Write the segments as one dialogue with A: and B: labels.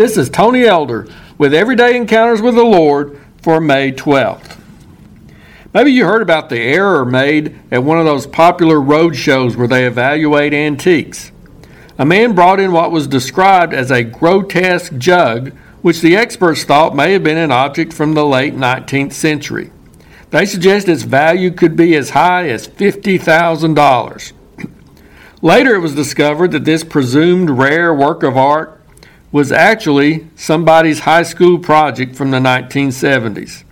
A: This is Tony Elder with Everyday Encounters with the Lord for May 12th. Maybe you heard about the error made at one of those popular road shows where they evaluate antiques. A man brought in what was described as a grotesque jug, which the experts thought may have been an object from the late 19th century. They suggest its value could be as high as $50,000. Later, it was discovered that this presumed rare work of art was actually somebody's high school project from the 1970s.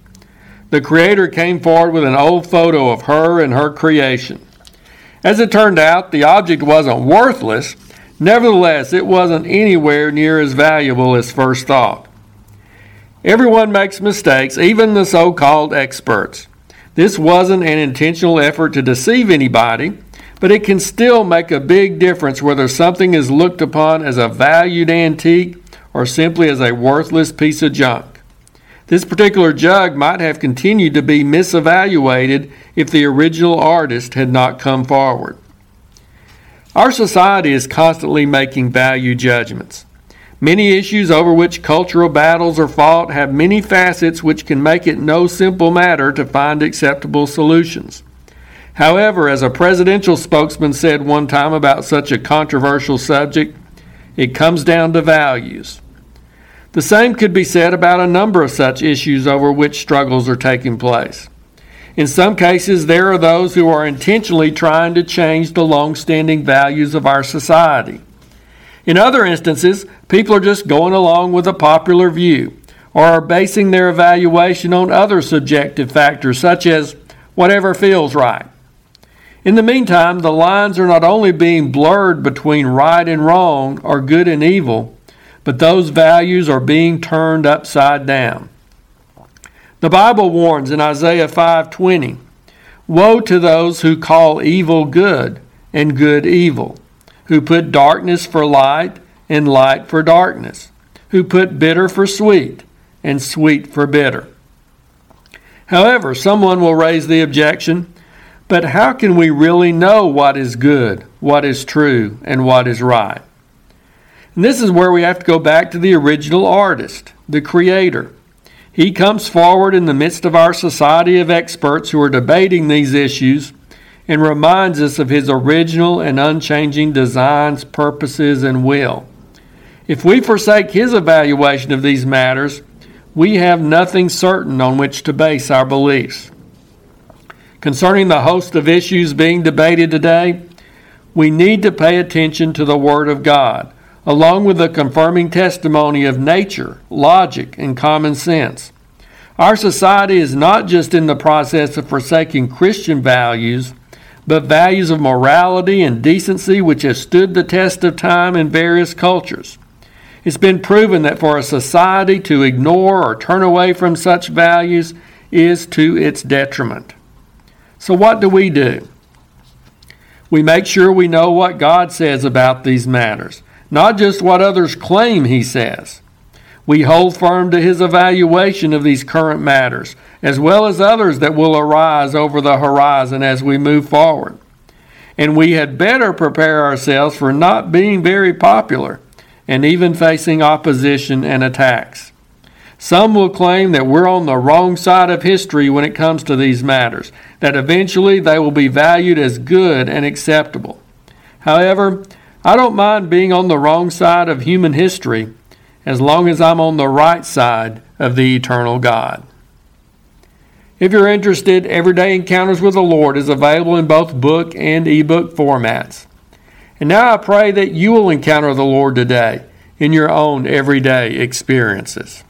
A: The creator came forward with an old photo of her and her creation. As it turned out, the object wasn't worthless, nevertheless, it wasn't anywhere near as valuable as first thought. Everyone makes mistakes, even the so called experts. This wasn't an intentional effort to deceive anybody but it can still make a big difference whether something is looked upon as a valued antique or simply as a worthless piece of junk. This particular jug might have continued to be misevaluated if the original artist had not come forward. Our society is constantly making value judgments. Many issues over which cultural battles are fought have many facets which can make it no simple matter to find acceptable solutions. However, as a presidential spokesman said one time about such a controversial subject, it comes down to values. The same could be said about a number of such issues over which struggles are taking place. In some cases, there are those who are intentionally trying to change the long standing values of our society. In other instances, people are just going along with a popular view or are basing their evaluation on other subjective factors, such as whatever feels right. In the meantime, the lines are not only being blurred between right and wrong or good and evil, but those values are being turned upside down. The Bible warns in Isaiah 5:20, "Woe to those who call evil good and good evil, who put darkness for light and light for darkness, who put bitter for sweet and sweet for bitter." However, someone will raise the objection, but how can we really know what is good, what is true, and what is right? And this is where we have to go back to the original artist, the creator. He comes forward in the midst of our society of experts who are debating these issues and reminds us of his original and unchanging designs, purposes, and will. If we forsake his evaluation of these matters, we have nothing certain on which to base our beliefs. Concerning the host of issues being debated today, we need to pay attention to the Word of God, along with the confirming testimony of nature, logic, and common sense. Our society is not just in the process of forsaking Christian values, but values of morality and decency which have stood the test of time in various cultures. It's been proven that for a society to ignore or turn away from such values is to its detriment. So, what do we do? We make sure we know what God says about these matters, not just what others claim He says. We hold firm to His evaluation of these current matters, as well as others that will arise over the horizon as we move forward. And we had better prepare ourselves for not being very popular and even facing opposition and attacks. Some will claim that we're on the wrong side of history when it comes to these matters, that eventually they will be valued as good and acceptable. However, I don't mind being on the wrong side of human history as long as I'm on the right side of the eternal God. If you're interested, Everyday Encounters with the Lord is available in both book and ebook formats. And now I pray that you will encounter the Lord today in your own everyday experiences.